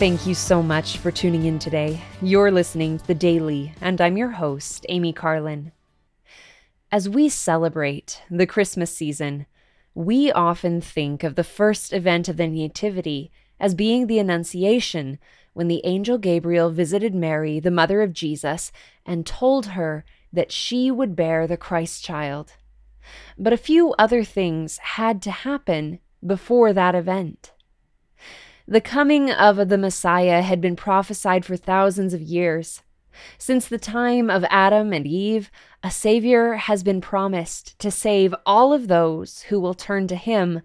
Thank you so much for tuning in today. You're listening to The Daily, and I'm your host, Amy Carlin. As we celebrate the Christmas season, we often think of the first event of the Nativity as being the Annunciation, when the angel Gabriel visited Mary, the mother of Jesus, and told her that she would bear the Christ child. But a few other things had to happen before that event. The coming of the Messiah had been prophesied for thousands of years. Since the time of Adam and Eve, a Savior has been promised to save all of those who will turn to Him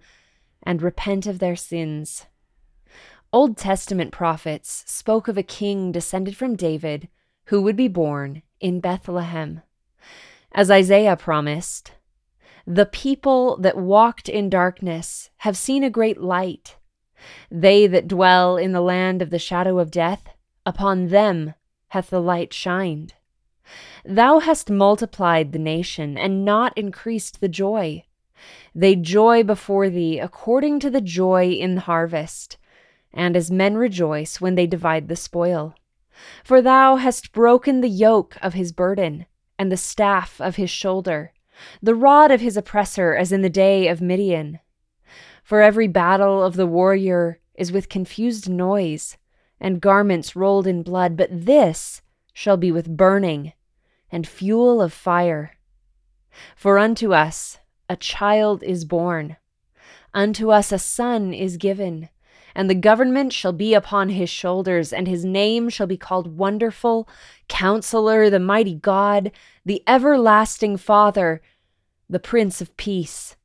and repent of their sins. Old Testament prophets spoke of a king descended from David who would be born in Bethlehem. As Isaiah promised, the people that walked in darkness have seen a great light. They that dwell in the land of the shadow of death, upon them hath the light shined. Thou hast multiplied the nation, and not increased the joy. They joy before thee according to the joy in the harvest, and as men rejoice when they divide the spoil. For thou hast broken the yoke of his burden, and the staff of his shoulder the rod of his oppressor as in the day of Midian. For every battle of the warrior is with confused noise, and garments rolled in blood, but this shall be with burning and fuel of fire. For unto us a child is born, unto us a son is given, and the government shall be upon his shoulders, and his name shall be called Wonderful, Counselor, the Mighty God, the Everlasting Father, the Prince of Peace.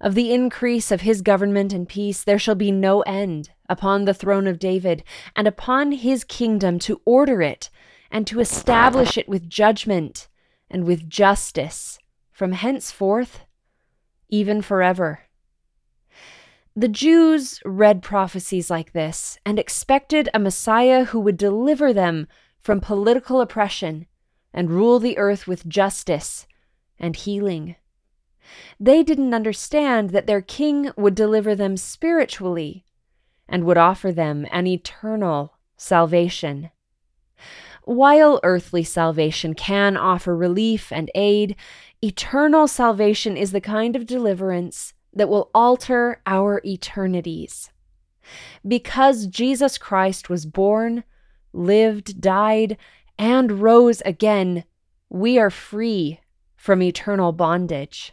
Of the increase of his government and peace there shall be no end upon the throne of David, and upon his kingdom to order it, and to establish it with judgment and with justice from henceforth, even forever. The Jews read prophecies like this and expected a Messiah who would deliver them from political oppression and rule the earth with justice and healing. They didn't understand that their king would deliver them spiritually and would offer them an eternal salvation. While earthly salvation can offer relief and aid, eternal salvation is the kind of deliverance that will alter our eternities. Because Jesus Christ was born, lived, died, and rose again, we are free from eternal bondage.